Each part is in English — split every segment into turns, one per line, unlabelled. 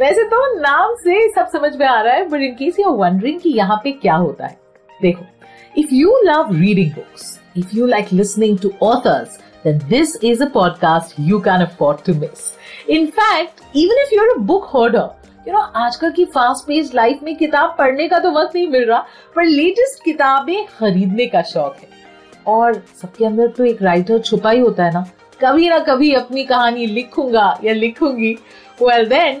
वैसे तो नाम से सब समझ में आ रहा है but in case you wondering कि यहाँ पे क्या होता है देखो if you love reading books if you like listening to authors then this is a podcast you can afford to miss. In fact, even if you're a book hoarder, you know आजकल की fast page life में किताब पढ़ने का तो वक्त नहीं मिल रहा पर लेटेस्ट किताबें खरीदने का शौक है और सबके अंदर तो एक राइटर छुपा ही होता है ना कभी ना कभी अपनी कहानी लिखूँगा या लिखूँगी well then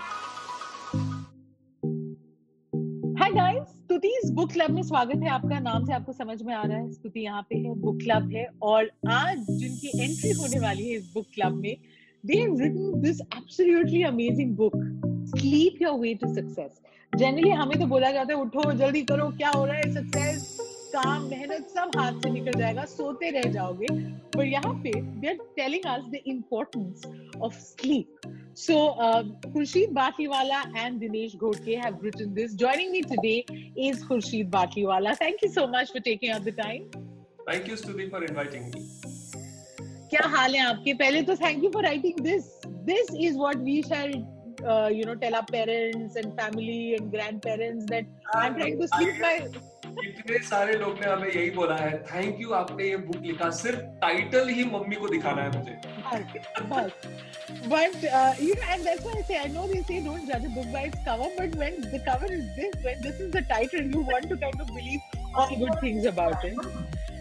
Stuti's book club में स्वागत है आपका। नाम से आपको समझ में आ रहा है, स्तुति यहाँ पे है बुक क्लब है। और आज जिनकी एंट्री होने वाली है इस बुक क्लब में they have written this absolutely amazing book sleep your way to success generally हमें तो बोला जाता है, उठो, जल्दी करो, क्या हो रहा है सक्सेस काम मेहनत सब हाथ से निकल जाएगा सोते रह जाओगे पर यहाँ पे they are telling us the importance of sleep So, uh, Khurshid Batliwala and Dinesh Ghodke have written this. Joining me today is Khurshid Batliwala. Thank you so much for taking out the time.
Thank you, Stuti, for inviting me.
क्या हाल है आपके पहले तो thank you for writing this this is what we shall you know tell our parents and family and grandparents that I'm trying to sleep my
इतने सारे लोग ने हमें यही बोला है थैंक यू आपने ये बुक लिखा सिर्फ़ टाइटल ही मम्मी को दिखाना है मुझे
but uh, you know and that's why I say I know they say don't judge a book by its cover but when the cover is this when this is the title you want to kind of believe all good things about it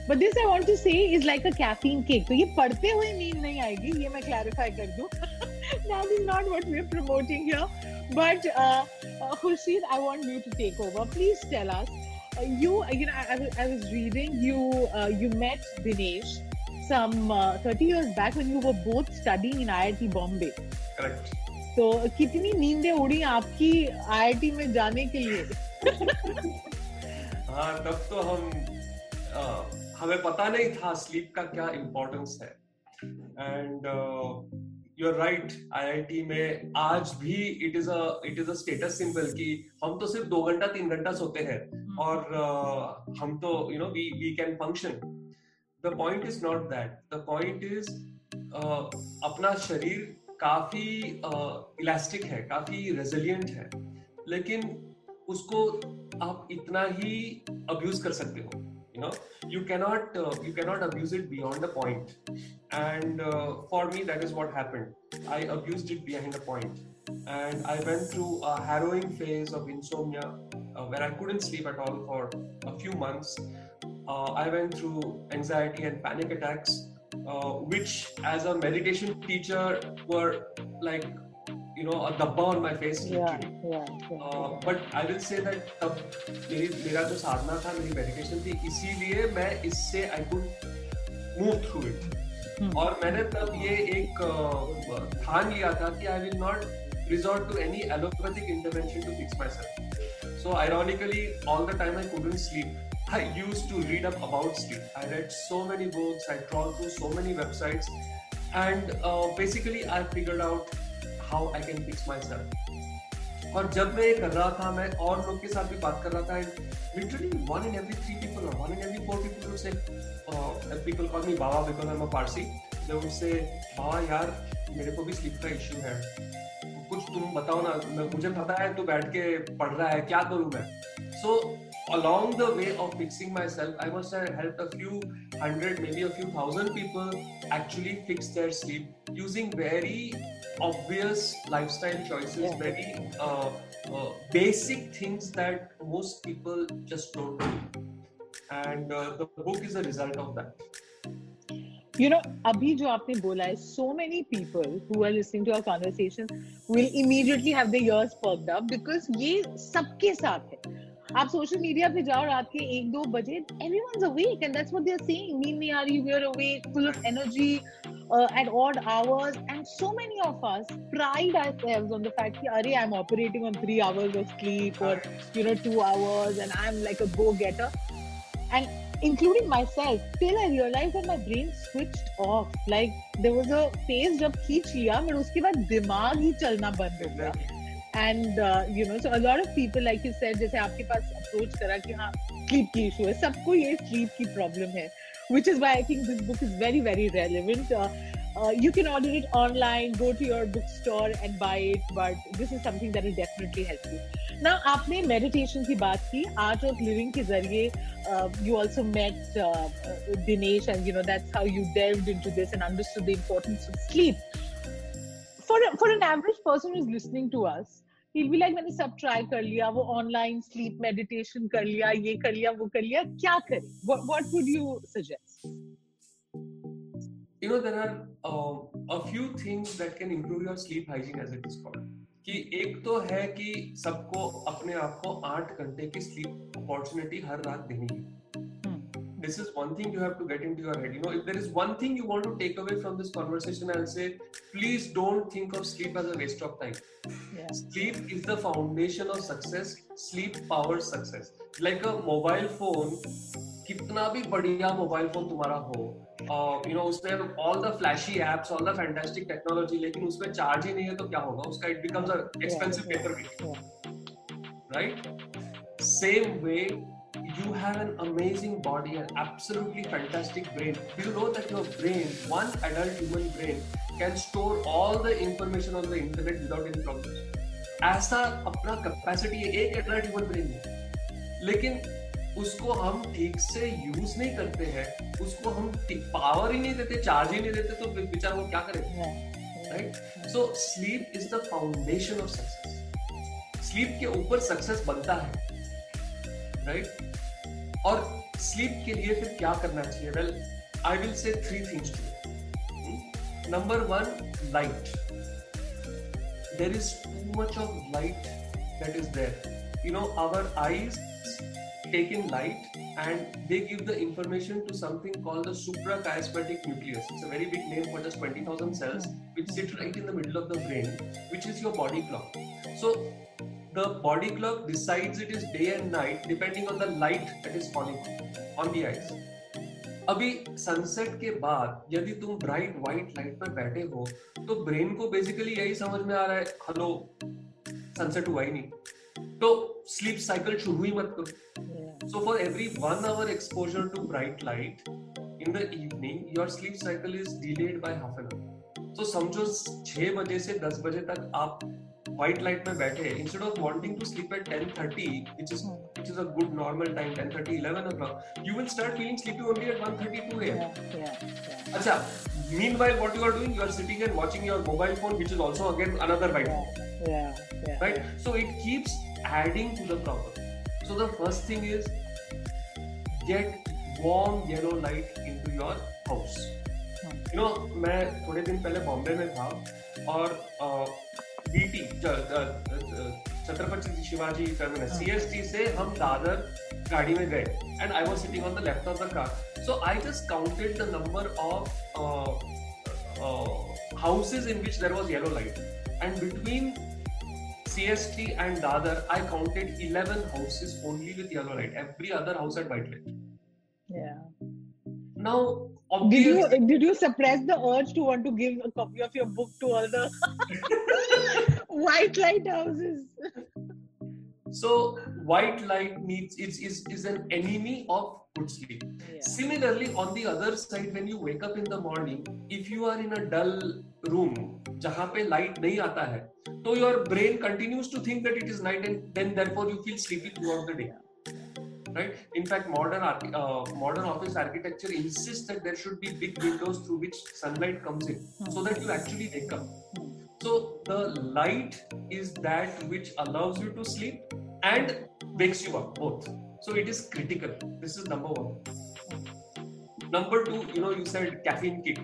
but this I want to say is like a caffeine cake तो ये पढ़ते हुए नींद नहीं आएगी ये मैं clarify कर दूँ that is not what we're promoting here but uh, uh, Khurshid I want you to take over please tell us uh, you you know I, I was reading you uh, you met Dinesh some uh, 30 years back when you were both studying in IIT Bombay.
Correct
तो कितनी नींदें उड़ी आपकी IIT में जाने के लिए
हाँ तब तो हम अ, हमें पता नहीं था स्लीप का क्या इम्पोर्टेंस है and you are right IIT में आज भी it is a it is a status symbol कि हम तो सिर्फ़ दो घंटा तीन घंटा सोते हैं। और uh, हम तो you know we we can function the point is not that the point is अपना शरीर काफ़ी इलास्टिक uh, है काफ़ी रेजिलियंट है। लेकिन उसको आप इतना ही अब्यूज कर सकते हो you know you cannot you cannot abuse it beyond beyond a point and uh, for me that is what happened i abused it behind a point and i went through a harrowing phase of insomnia uh, where i couldn't sleep at all for a few months uh, i went through anxiety and panic attacks uh, which as a meditation teacher were like you know a dabba on my face literally but I will say that तब मेरी मेरा जो साधना था मेरी meditation थी इसीलिए मैं इससे I could move through it और मैंने तब ये एक अ, ठान लिया था कि I will not resort to any allopathic intervention to fix myself so ironically all the time i couldn't sleep i used to read up about sleep i read so many books i trawled through so many websites and uh, basically i figured out how i can fix myself और जब मैं ये कर रहा था मैं और लोग के साथ भी बात कर रहा था literally one in every three people one in every four people say people call me Baba because I am a Parsi they would say Baba यार मेरे को भी स्लीप का इश्यू है कुछ तुम बताओ ना मैं- मुझे पता है तू बैठ के पढ़ रहा है क्या करूँ मैं so along the way of fixing myself i must have helped a few hundred maybe a few thousand people actually fix their sleep using very obvious lifestyle choices
Yeah.
very uh, uh, basic things that most people just don't do and uh, the book is a result of that
you know abhi jo aapne bola hai so many people who are listening to our conversation will immediately have their ears perked up because ye sabke sath hai आप social media पे जाओ रात के एक दो बजे everyone's awake and that's what they're saying नींद नहीं आ रही we're awake full of energy uh, at odd hours and so many of us pride ourselves on the fact that Are, I'm operating on three hours of sleep or you know two hours and I'm like a go-getter and including myself till I realized that my brain switched off like there was a phase जब खींच लिया but उसके बाद दिमाग ही चलना बंद हो गया and you know so a lot of people like you said जैसे आपके पास अप्रोच करा कि हाँ स्लीप की इशू है सबको ये स्लीप की प्रॉब्लम है which is why I think this book is very, very relevant. Uh, uh, you can order it online, go to your bookstore and buy it, but this is something that will definitely help you. Now, आपने meditation की बात की, art of living के जरिए uh, you also met uh, Dinesh and you know that's how you delved into this and understood the importance of sleep. For, for an average person who's listening to us, he'll be like मैंने सब try कर लिया वो online sleep meditation कर लिया ये कर लिया वो कर लिया क्या करें what would you suggest
you know there are uh, a few things that can improve your sleep hygiene as it is called कि एक तो है कि सबको अपने आप को आठ घंटे की स्लीप अपॉर्चुनिटी हर रात देनी है। This is one thing you have to get into your head you know if there is one thing you want to take away from this conversation I say please don't think of sleep as a waste of time sleep is the foundation of success sleep power success like a mobile phone कितना भी बढ़िया mobile phone तुम्हारा हो you know उसमें all the flashy apps all the fantastic technology लेकिन उसमें charge ही नहीं है तो क्या होगा? उसका it becomes a expensive paper भी right same way you have an amazing body and absolutely fantastic brain you know that your brain one adult human brain can store all the information on the internet without any problem ऐसा अपना capacity एक adult human brain में लेकिन उसको हम ठीक से use नहीं करते हैं उसको हम पावर ही नहीं देते चार्ज ही नहीं देते तो बेचारा वो क्या करेगा right so sleep is the foundation of success sleep के ऊपर सक्सेस बनता है. Right right? और स्लीप के लिए फिर क्या करना चाहिए? Well I will say three things to number one light there is too much of light that is there. You know, our eyes take in light and they give the information to something called the suprachiasmatic nucleus. It's a very big name for just 20,000 cells which sit right in the middle of the brain, which is your body clock. So, the body clock decides it is day and night depending on the light that is falling on the eyes. अभी sunset के बाद यदि तुम bright white light में बैठे हो तो brain को बेसिकली यही समझ में आ रहा है हेलो सनसेट हुआ ही नहीं तो स्लीप साइकिल शुरू ही मत करो so for every one hour exposure to bright light in the evening your sleep cycle is delayed by half an hour तो समझो छह बजे से दस बजे तक आप white light में बैठे instead of wanting to sleep at 10:30 which is which is a good normal time 10:30 11 o'clock you will start feeling sleepy only at 1:30 2 a.m. Yeah, yeah, yeah. अच्छा meanwhile what you are doing you are sitting and watching your mobile phone which is also again another white
yeah, yeah, yeah,
right so it keeps adding to the problem so the first thing is get warm yellow light into your house you know मैं थोड़े दिन पहले बॉम्बे में था और BT Chhatrapati Shivaji terminus CST से हम दादर गाड़ी में गए and I was sitting on the left of the car so I just counted the number of houses in which there was yellow light and between CST and Dadar I counted 11 houses only with yellow light every other house had white light
yeah
now
did you did you suppress the urge to want to give a copy of your book to all the white light houses?
so white light needs is, is is an enemy of good sleep. Yeah. Similarly, on the other side, when you wake up in the morning, if you are in a dull room जहाँ पे light नहीं आता है तो your brain continues to think that it is night and then therefore you feel sleepy throughout the day right in fact modern modern office architecture insist that there should be big windows through which sunlight comes in so that you actually wake up so the light is that which allows you to sleep and wakes you up both so it is critical this is number 1 number 2 you know you said caffeine kick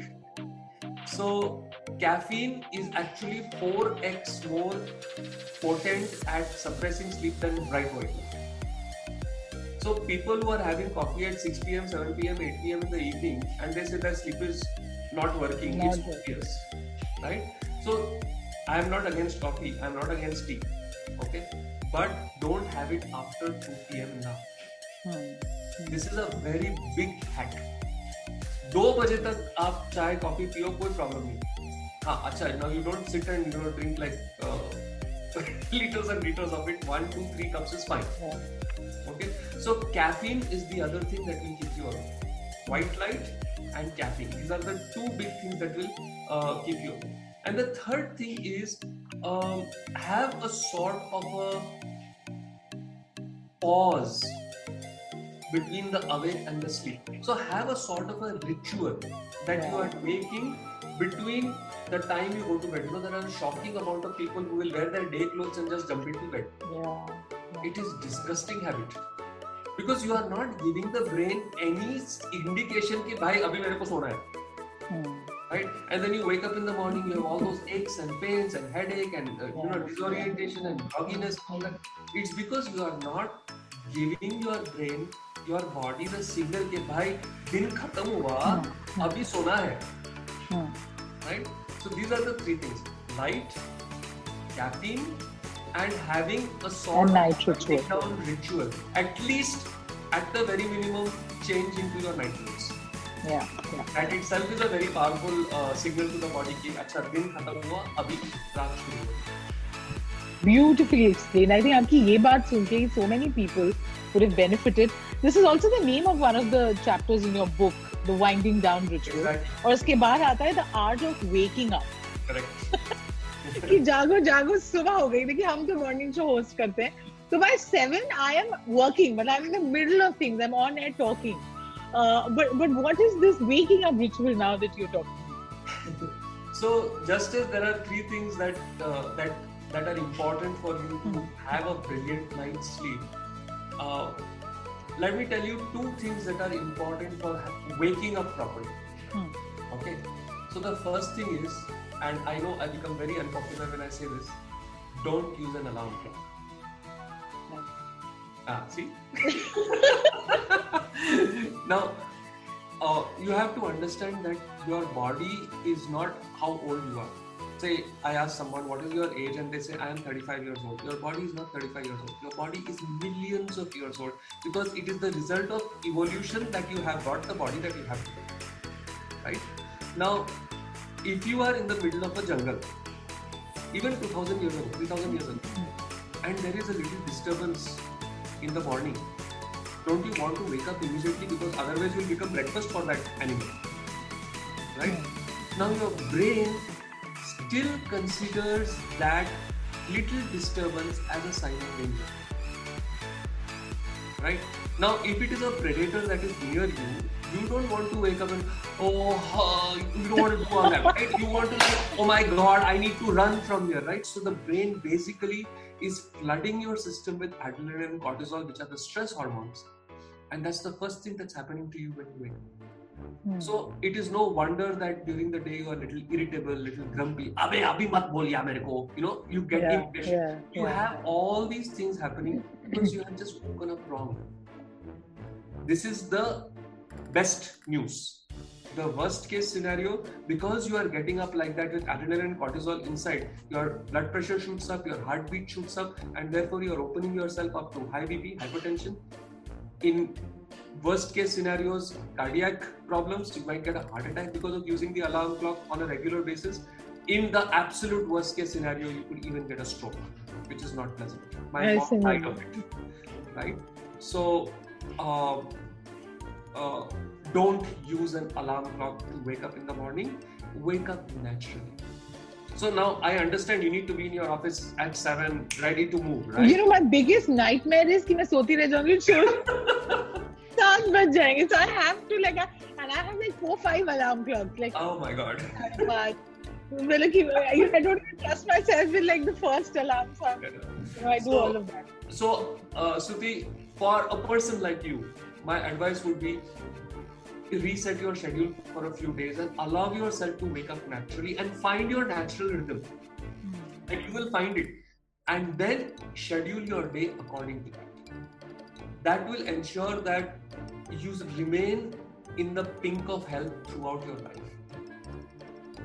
so, caffeine is actually 4x more potent at suppressing sleep than bright white. So people who are having coffee at 6 p.m., 7 p.m., 8 p.m. in the evening, and they say that sleep is not working,
Not
it's obvious, right? So I am not against coffee. I am not against tea, okay? But don't have it after 2 p.m. now.
Hmm.
This is a very big hack दो बजे तक आप चाय coffee पियो कोई problem नहीं Ah, now you don't sit and you know, drink like uh, liters of it. One, two, three cups is fine. Okay. So caffeine is the other thing that will give you. White light and caffeine. These are the two big things that will uh, give you. And the third thing is um, have a sort of a pause between the awake and the sleep. So have a sort of a ritual that you are making. Between the time you go to bed. You know, there are a shocking amount of people who will wear their day clothes and just jump into bed.
Yeah.
It is disgusting habit. Because you are not giving the brain any indication कि भाई अभी मेरे को सोना है
Hmm.
right? And then you wake up in the morning, you have all those aches and pains and headache and uh, you know
Yeah.
disorientation and grogginess. All that. It's because you are not giving your brain, your body the signal कि भाई दिन खत्म हुआ,
Hmm.
अभी सोना है,
Hmm.
right? So these are the three things: light, caffeine, and having a sort
And
of
night ritual.
down ritual. At least, at the very minimum, change into your night clothes.
Yeah. Yeah.
that itself is a very powerful uh, signal to the body कि अच्छा दिन खत्म हुआ अभी रात शुरू हुई
Beautifully explained. I think आपकी ये बात सुन के so many people would have benefited. This is also the name of one of the chapters in your book, The Winding Down Ritual.
Exactly.
और उसके बाद आता है The Art of Waking Up.
correct
कि जागो जागो सुबह हो गई देखिए हम तो मॉर्निंग शो होस्ट करते हैं तो by seven I am working मतलब I am in the middle of things I am on air talking but but what is this waking up ritual now that you talking
so just as there are three things that uh, that that are important for you to have a brilliant night's sleep uh, let me tell you two things that are important for waking up properly
Hmm.
okay so the first thing is and i know i become very unpopular when i say this don't use an alarm clock Ah, see? now, uh, you have to understand that your body is not how old you are. Say, I ask someone, what is your age? And they say, I am 35 years old. Your body is not 35 years old. Your body is millions of years old because it is the result of evolution that you have got the body that you have today. Right? Now, if you are in the middle of a jungle, even 2000 years ago, 3000 years ago, and there is a little disturbance in the morning, don't you want to wake up immediately because otherwise you'll become breakfast for that animal? Right? Hmm. Now your brain still considers that little disturbance as a sign of danger. Right? Now, if it is a predator that is near you, you don't want to wake up and oh, uh, you don't want to do all that, right? You want to like, oh my god, I need to run from here, right? So the brain basically is flooding your system with adrenaline and cortisol, which are the stress hormones, and that's the first thing that's happening to you when you wake up. Hmm. So it is no wonder that during the day you are a little irritable, little grumpy. Abhi, abhi mat bol ya mere ko. You know, you get
yeah,
impatient.
yeah,
You
yeah.
have all these things happening because you have just woken up wrong. This is the best news. The worst case scenario, because you are getting up like that with adrenaline and cortisol inside, your blood pressure shoots up, your heartbeat shoots up, and therefore you are opening yourself up to high BP, hypertension. In worst case scenarios, cardiac problems. You might get a heart attack because of using the alarm clock on a regular basis. In the absolute worst case scenario, you could even get a stroke, which is not pleasant. My mom died of it, right? So, uh, uh, don't use an alarm clock to wake up in the morning. Wake up naturally. So now I understand you need to be in your office at seven, ready to move, right?
You know, my biggest nightmare is that I sleep jayenge. So I have to like, I, and I have like four, five alarm clocks. Like,
oh my god.
But, I don't trust myself with like the first alarm. clock. so I do
so,
all of that.
So, uh, Stuti, for a person like you, my advice would be reset your schedule for a few days and allow yourself to wake up naturally and find your natural rhythm. Mm. You will find it. And then schedule your day according to that. That will ensure that you remain in the pink of health throughout your life.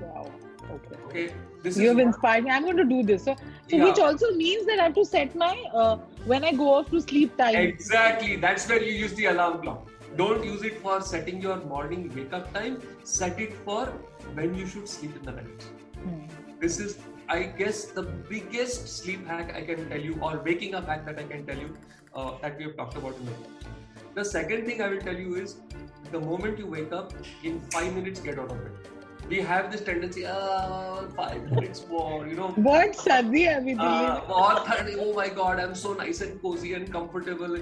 Wow. Okay.
Okay. This
you have inspired me. I'm going to do this. So, so
Yeah.
which also means that I have to set my uh, when I go off to sleep time.
Exactly. That's where you use the alarm clock. Don't use it for setting your morning wake up time. Set it for when you should sleep in the night.
Hmm.
This is, I guess, the biggest sleep hack I can tell you, or waking up hack that I can tell you uh, that we have talked about in the. The second thing I will tell you is the moment you wake up, in five minutes, get out of bed. We have this tendency, ah, five minutes more, you know.
What Sadhi अभी
Uh,
Delhi
बहुत ठंड oh my god i'm so nice and cozy and comfortable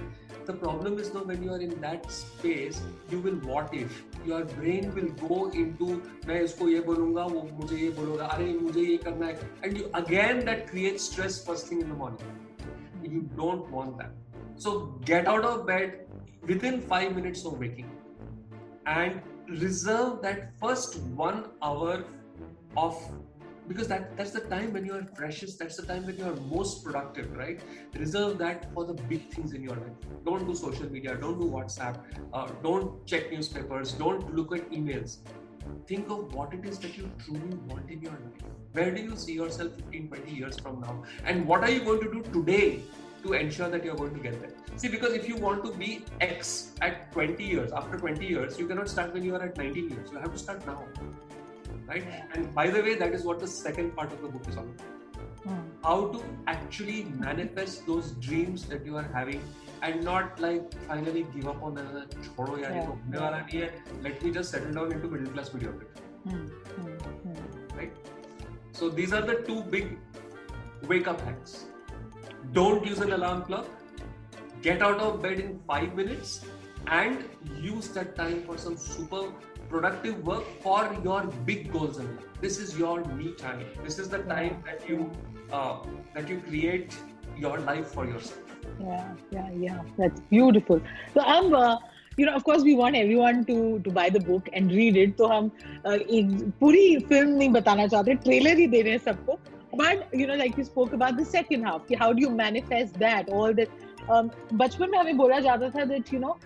the problem is though when you are in that space you will what if your brain will go into मैं इसको ये बोलूंगा वो मुझे ये बोलेगा अरे मुझे ये करना है and you again that creates stress first thing in the morning you don't want that so get out of bed within 5 minutes of waking and reserve that first one hour of because that that's the time when you are freshest that's the time when you are most productive right? Reserve that for the big things in your life. Don't do social media don't do whatsapp uh, don't check newspapers don't look at emails. Think of what it is that you truly want in your life. Where do you see yourself 15 20 years from now? And what are you going to do today to ensure that you're going to get there. See, because if you want to be X at 20 years, after 20 years, you cannot start when you are at 19 years. You have to start now. Right? And by the way, that is what the second part of the book is all about.
Hmm.
How to actually manifest those dreams that you are having and not like finally give up on them. Chodo yaar,
yeah.
hone wala nahi hai. Let me just settle down into middle class mediocrity.
Mm. Hmm. Hmm.
Right? So these are the two big wake up hacks don't use an alarm clock get out of bed in 5 minutes and use that time for some super productive work for your big goals in life this is your me time this is the time that you uh, that you create your life for yourself
Yeah, yeah, yeah. That's beautiful. So I'm, uh, you know, of course, we want everyone to to buy the book and read it. तो हम uh, एक पूरी film नहीं बताना चाहते trailer ही दे रहे हैं सबको but you know like you spoke about the second half कि how do you manifest that all that बचपन में हमें बोला जाता था दैट यू नो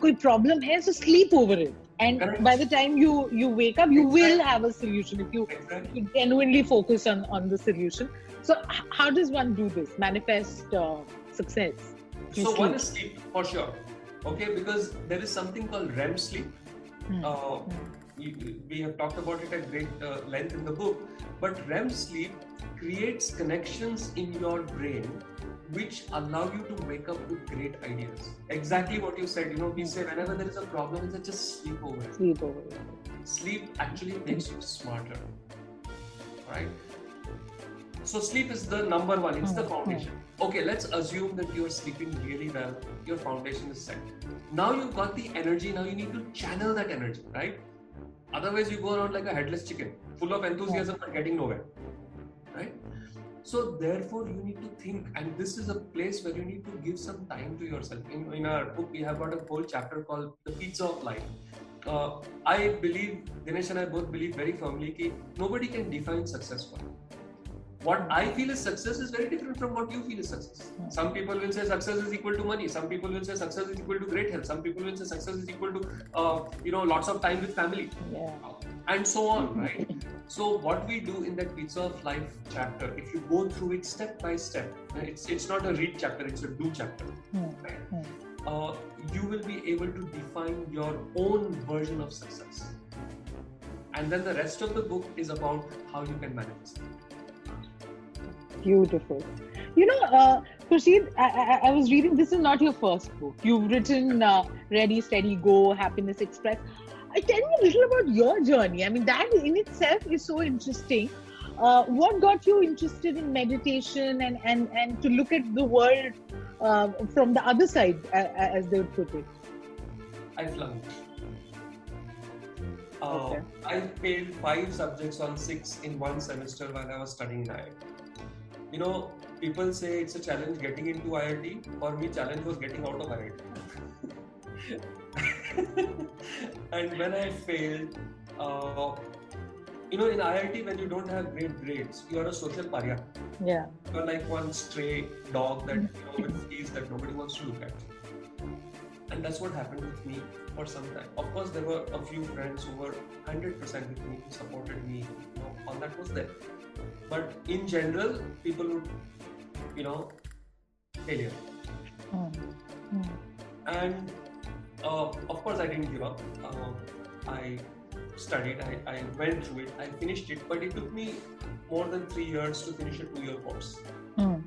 कोई प्रॉब्लम है so sleep over it and
Correct.
By the time you you wake up you will have a solution if you
exactly
to genuinely focus on on the solution. So, h- how does one do this? Manifest uh, success. through
so one
sleep?
is sleep for sure okay because there is something called REM sleep
Hmm.
uh, we, we have talked about it at great uh, length in the book but REM sleep creates connections in your brain which allow you to wake up with great ideas. Exactly what you said you know we say whenever there is a problem it's just sleep over it.
Sleep over. it.
sleep actually makes you smarter right? So sleep is the number one it's the
Hmm,
foundation. Okay let's assume that you're sleeping really well your foundation is set. Now you've got the energy now you need to channel that energy right otherwise you go around like a headless chicken full of enthusiasm but getting nowhere right? So therefore you need to think and this is a place where you need to give some time to yourself. In, in our book we have got a whole chapter called the pizza of life. Uh, I believe Dinesh and I both believe very firmly that nobody can define success for you. What I feel is success is very different from what you feel is success. Some people will say success is equal to money. Some people will say success is equal to great health. Some people will say success is equal to uh, you know lots of time with family
Yeah.
and so on, right? so what we do in that pizza of life chapter, if you go through it step by step, it's it's not a read chapter, it's a do chapter.
Hmm.
Right?
Hmm.
uh, you will be able to define your own version of success. And then the rest of the book is about how you can manifest.
Beautiful. You know, uh, I, I, I was reading. This is not your first book. You've written uh, Ready, Steady, Go, Happiness Express. I tell me a little about your journey. I mean, that in itself is so interesting. Uh, what got you interested in meditation and, and, and to look at the world uh, from the other side, as they would put it?
I flunked. Uh,
Okay.
I failed five subjects on six in one semester while I was studying IIT. You know, people say it's a challenge getting into IIT. For me, challenge was getting out of IIT. and when I failed, uh, you know, in IIT, when you don't have great grades, you are a social pariah.
Yeah.
You're like one stray dog that you know with fleas that nobody wants to look at. And that's what happened with me for some time. Of course, there were a few friends who were 100% with me, who supported me. You know, all that was there. But in general, people would, you know, failure.
Mm. Mm.
And uh, of course, I didn't give up. Uh, I studied, I, I went through it, I finished it, but it took me more than three years to finish a two year course.
Mm.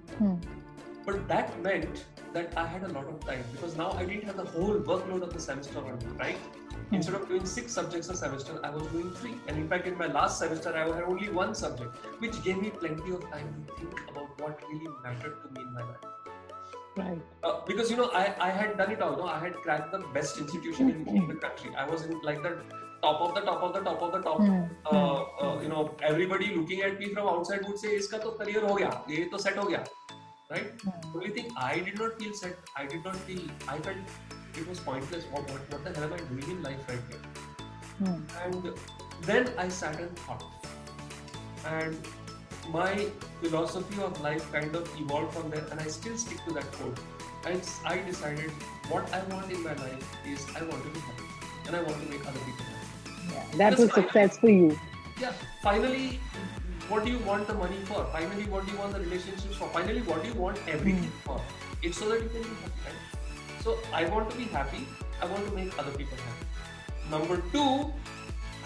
But that meant that I had a lot of time because now I didn't have the whole workload of the semester on me, right?
Hmm.
Instead of doing six subjects a semester, I was doing three. And in fact, in my last semester, I had only one subject, which gave me plenty of time to think about what really mattered to me in my life.
Right.
Uh, because you know, I, I had done it all. No, I had cracked the best institution in, in the country. I was in like the top of the top of the top of the top.
Mm.
Uh, uh, you know, everybody looking at me from outside would say, "इसका तो career हो गया, ये तो set हो गया," right?
Mm.
only thing I did not feel set. I did not feel. I felt it was pointless. What, what, what the hell am I doing in life right here?
Mm.
And then I sat and thought. And my philosophy of life kind of evolved from there, and I still stick to that code. And I decided what I want in my life is I want to be happy, and I want to make other people happy.
Yeah. That was success for you.
Yeah. Finally, what do you want the money for? Finally, what do you want the relationships for? Finally, what do you want everything for? It's so that you can be happy, right? So I want to be happy. I want to make other people happy. Number two,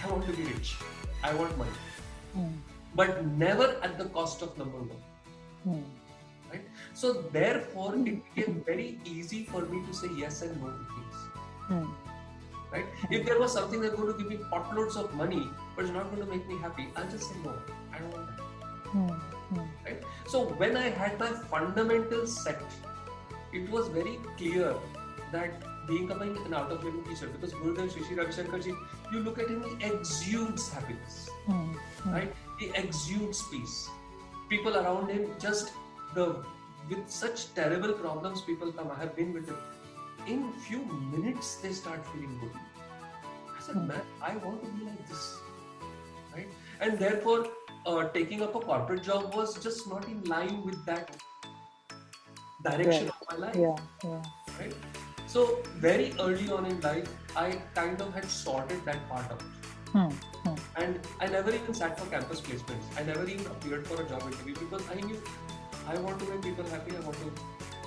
I want to be rich. I want money,
Mm.
but never at the cost of number one.
Mm.
Right? So therefore, it became very easy for me to say yes and no to things.
Mm.
Right? If there was something that's going to give me potloads of money, but it's not going to make me happy, I'll just say no. I don't want that.
Mm.
right? So when I had my fundamentals set, it was very clear that being coming an art of living teacher, because Gurudev Shri Shri Ravi Shankar ji, you look at him, he exudes happiness,
Mm. Mm.
right? He exudes peace. People around him just the with such terrible problems people come. I have been with him. In few minutes they start feeling good. I said,
Hmm.
man, I want to be like this, right? And therefore, uh, taking up a corporate job was just not in line with that direction. My life,
Yeah. Yeah.
right? So very early on in life, I kind of had sorted that part out.
Mm. Mm.
And I never even sat for campus placements. I never even appeared for a job interview because I knew I want to make people happy. I want to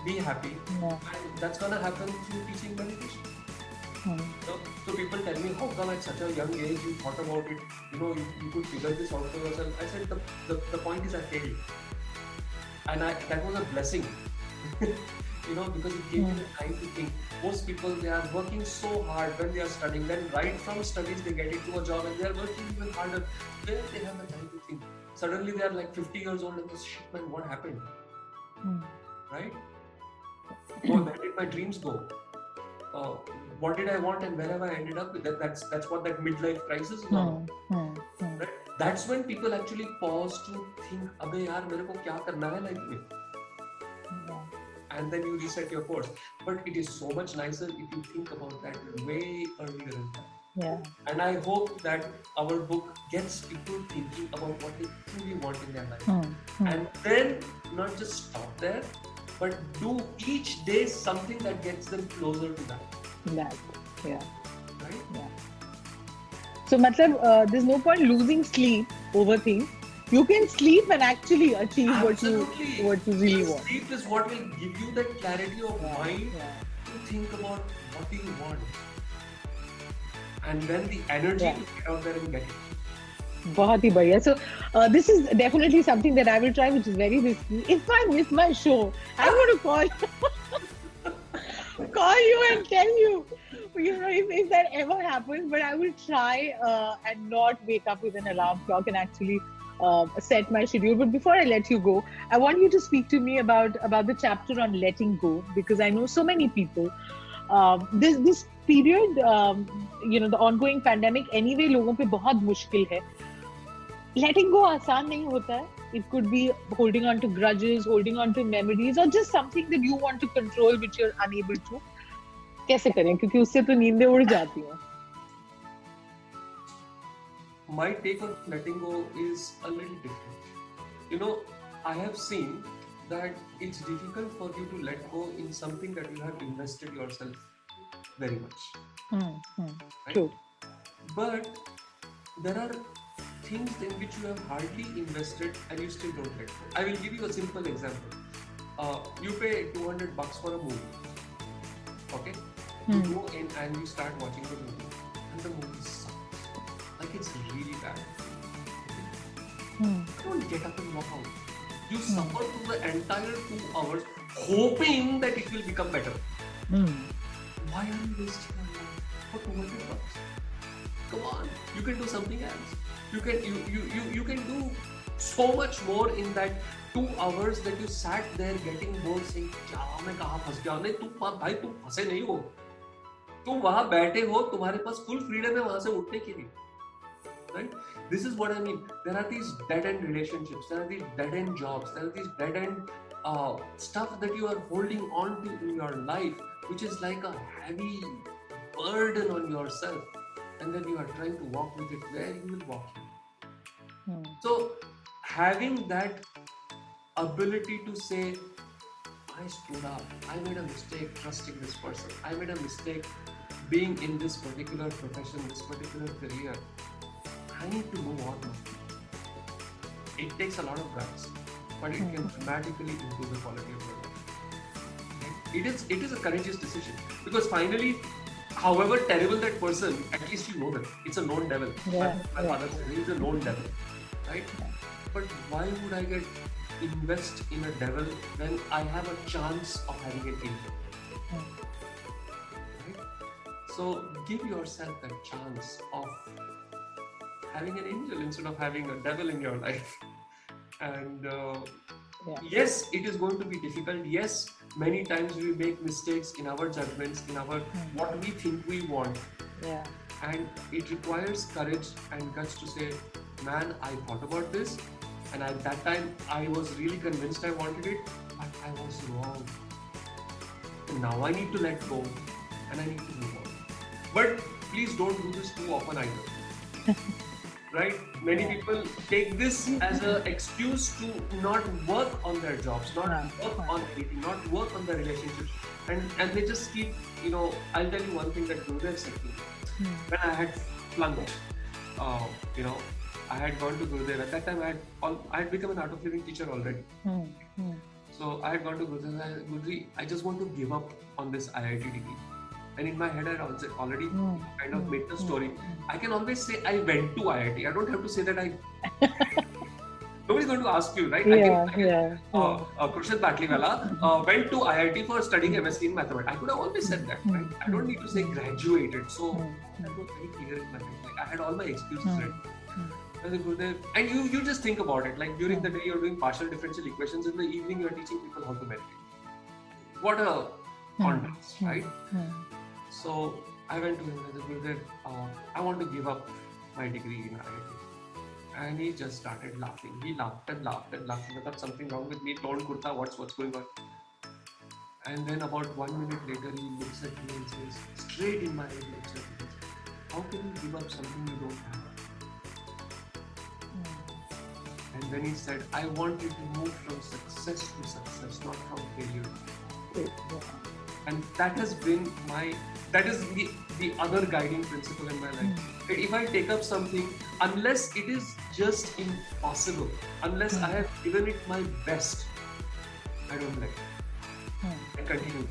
be happy,
Yeah.
and that's gonna happen through teaching meditation.
Mm.
So, so people tell me, how come at such a young age you thought about it? You know, you, you could figure this out for yourself. I said the, the, the point is I failed, and I, that was a blessing. you know, because it gave me the time to think. Most people they are working so hard when they are studying. Then right from studies they get into a job and they are working even harder. Where they have the time to think? Suddenly they are like 50 years old and this shit man, what happened?
Mm.
Right? Oh, where did my dreams go? Uh, what did I want and where have I ended up with? That, that's that's what that midlife crisis is all.
Mm. Mm. Mm.
Right? That's when people actually pause to think, अबे यार मेरे को क्या करना है life में? And then you reset your course. But it is so much nicer if you think about that way earlier in time.
Yeah.
And I hope that our book gets people thinking about what they truly want in their life.
Mm. Mm.
And then not just stop there, but do each day something that gets them closer to that.
That. Yeah.
Right? Yeah.
So, matlab, uh, there's no point losing sleep over things You can sleep and actually achieve what you
Absolutely.
what you really
The
want.
Sleep is what will give you that clarity of
Yeah,
mind
yeah.
to think about what do you want. And then the energy
Yeah.
to get out there and get it.
बहुत ही बढ़िया so uh, this is definitely something that I will try which is very risky if I miss my show I'm going to call call you and tell you you know if, if that ever happens but I will try uh, and not wake up with an alarm clock and actually uh, set my schedule but before I let you go I want you to speak to me about about the chapter on letting go because I know so many people um, this this period um, you know the ongoing pandemic anyway लोगों पे बहुत मुश्किल है letting go आसान नहीं होता है it could be holding on to grudges holding on to memories or just something that you want to control which you're unable to कैसे करें क्योंकि उससे तो नींदें उड़ जाती हैं
my take on letting go is a little different. You know, I have seen that it's difficult for you to let go in something that you have invested yourself very much.
Hmm, hmm.
Right?
True.
But there are things in which you have hardly invested and you still don't let go. I will give you a simple example. Uh, you pay 200 bucks for a movie. Okay? You
Hmm.
go in and you start watching the movie. And the movie sucks. Like it's really bad.
Hmm.
don't get up and walk out. You suffer through the entire two hours hoping that it will become better.
Hmm.
Why are you wasting your life for 200 bucks? Come on, you can do something else. You can you you you, you can do so much more in that two hours that you sat there getting bored saying क्या मैं कहाँ फंस गया नहीं तू भाई तुम फंसे नहीं हो तुम वहाँ बैठे हो तुम्हारे पास फुल फ्रीडम है वहाँ से उठने के लिए right? This is what i mean. There are these dead end relationships. There are these dead end jobs. There are these dead end uh, stuff that you are holding on to in your life which is like a heavy burden on yourself. And then you are trying to walk with it where you will walk.
Hmm.
so having that ability to say i stood up. I made a mistake trusting this person. I made a mistake being in this particular profession this particular career I need to move on now. It takes a lot of guts, but it can hmm. dramatically improve the quality of your life. It is it is a courageous decision because finally, however terrible that person, at least you know that it's a known devil.
Yeah,
my, my
yeah.
father said he's a known devil, right? But why would I get invest in a devil when I have a chance of having an angel? Hmm. Right? So give yourself that chance of having an angel instead of having a devil in your life. And uh,
Yeah.
yes, it is going to be difficult. Yes, many times we make mistakes in our judgments, in our what we think we want,
Yeah.
and it requires courage and guts to say, "Man, I thought about this, and at that time I was really convinced I wanted it, but I was wrong. And now I need to let go, and I need to move on. But please don't do this too often either." right? Many people take this as an excuse to not work on their jobs not work on anything not work on their relationships. And and they just keep you know i'll tell you one thing that gurudev said to me when i had flunked uh, you know i had gone to gurudev. At that time i had all, i had become an art of living teacher already.
Hmm. Hmm.
so i had gone to gurudev and I, guruji i just want to give up on this iit degree and in my head i already
Hmm.
kind of made the story I can always say I went to IIT. I don't have to say that I. Nobody's going to ask you, right? I
Yeah.
can, I can,
Yeah.
Uh, uh, Khurshed uh, went to IIT for studying MSc in mathematics. I could have always said that, right? I don't need to say graduated. So
Hmm.
that was very clear in my head. Like I had all my excuses
Hmm.
ready.
Hmm.
And then Gurudev- And you, you just think about it. Like during the day, you're doing partial differential equations. In the evening, you're teaching people how to meditate. What a contrast,
Hmm.
right?
Hmm.
So I went to him and said, uh, I want to give up my degree in IIT. And he just started laughing. He laughed and laughed and laughed. I thought something wrong with me. Told kurta, what's what's going on? And then about one minute later, he looks at me and says, straight in my head, he looks at me says, How can you give up something you don't have? And then he said, I want you to move from success to success, not from failure
Yeah.
and that has been my that is the the other guiding principle in my life. That if i take up something unless it is just impossible unless i have given it my best i don't let it. I continue.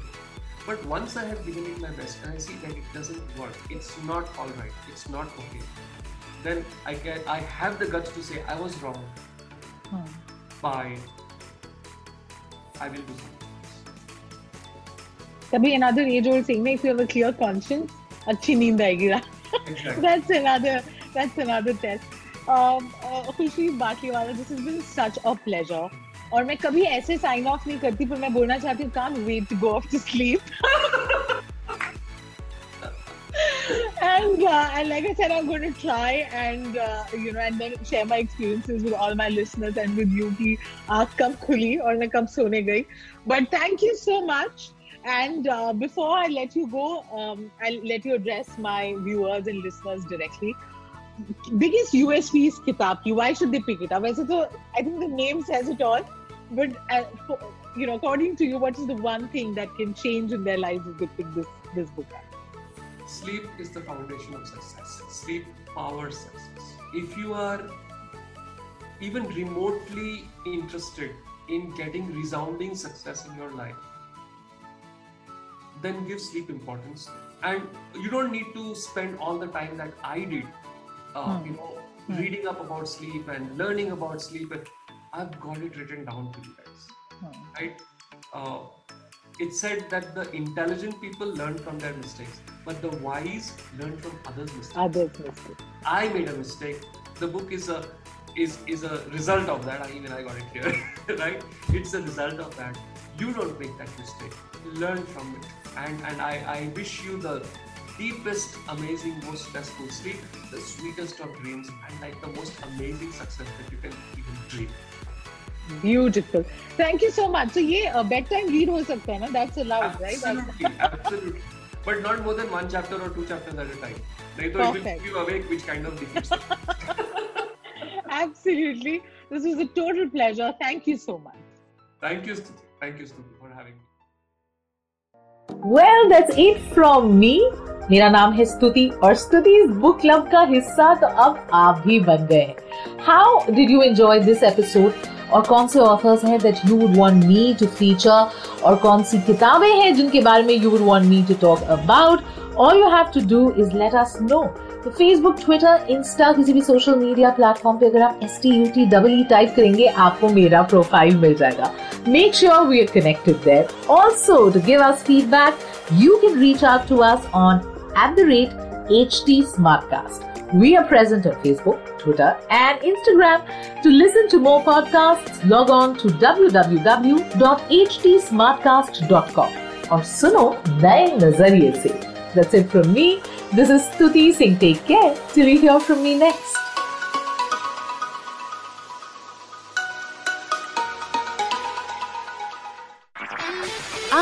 But once i have given it my best and i see that it doesn't work it's not all right it's not okay then i can i have the guts to say i was wrong.
Hmm.
bye. I will do something
तभी another age old saying if you have a clear conscience अच्छी नींद आएगी
exactly
that's another that's another test um uh, खुशी Batliwala this has been such a pleasure और मैं कभी ऐसे sign of नहीं करती पर मैं बोलना चाहती हूँ can't wait to go off to sleep and uh, and like I said, I'm going to try and uh, you know and then share my experiences with all my listeners and with you कि आँख कब खुली और मैं कब सोने गई. But thank you so much. And uh, before I let you go, um, I'll let you address my viewers and listeners directly. Biggest USP is kitab ki. Why should they pick it up? I said, so I think the name says it all. But uh, for, you know, according to you, what is the one thing that can change in their lives if they pick this this book up?
Sleep is the foundation of success. Sleep powers success. If you are even remotely interested in getting resounding success in your life, then give sleep importance. And you don't need to spend all the time that I did, uh,
Hmm.
you know,
Hmm.
reading up about sleep and learning about sleep. And I've got it written down for you guys,
Hmm.
right? Uh, it said that the intelligent people learn from their mistakes, but the wise learn from others' mistakes.
Others mistake.
I made a mistake. The book is a is is a result of that. I, even I got it here, right? It's a result of that. You don't make that mistake. Learn from it, and, and I, I wish you the deepest, amazing, most stressful sleep, the sweetest of dreams, and like the most amazing success that you can even dream.
Beautiful. Thank you so much. So, yeah, uh, a bedtime read ho a hai? That's allowed, absolutely, right?
absolutely. But not more than one chapter or two chapters at a time. Right? So, Perfect. it will keep awake, which kind of defeats
Absolutely. This was a total pleasure. Thank you so much.
Thank you, Stuti. Thank you, Stuti, for having me.
Well, that's it from me. मेरा नाम है स्तुति और स्तुति इस book club का हिस्सा तो अब आप भी बन गए हैं। How did you enjoy this episode और कौन से ऑथर्स हैं that you would want me to feature और कौन सी किताबें हैं जिनके बारे में you would want me to talk about all you have to do is let us know तो फेसबुक ट्विटर इंस्टा किसी भी सोशल मीडिया प्लेटफॉर्म पे अगर आप S T U T double E type करेंगे आपको मेरा प्रोफ़ाइल मिल जाएगा। Make sure we are connected there also to give us feedback you can reach out to us on at the rate HT Smartcast. We are present on Facebook, Twitter, and Instagram. To listen to more podcasts, log on to www.htsmartcast.com और सुनो नए नजरिए से. That's it from me. This is Stuti Singh. Take care till you hear from me next.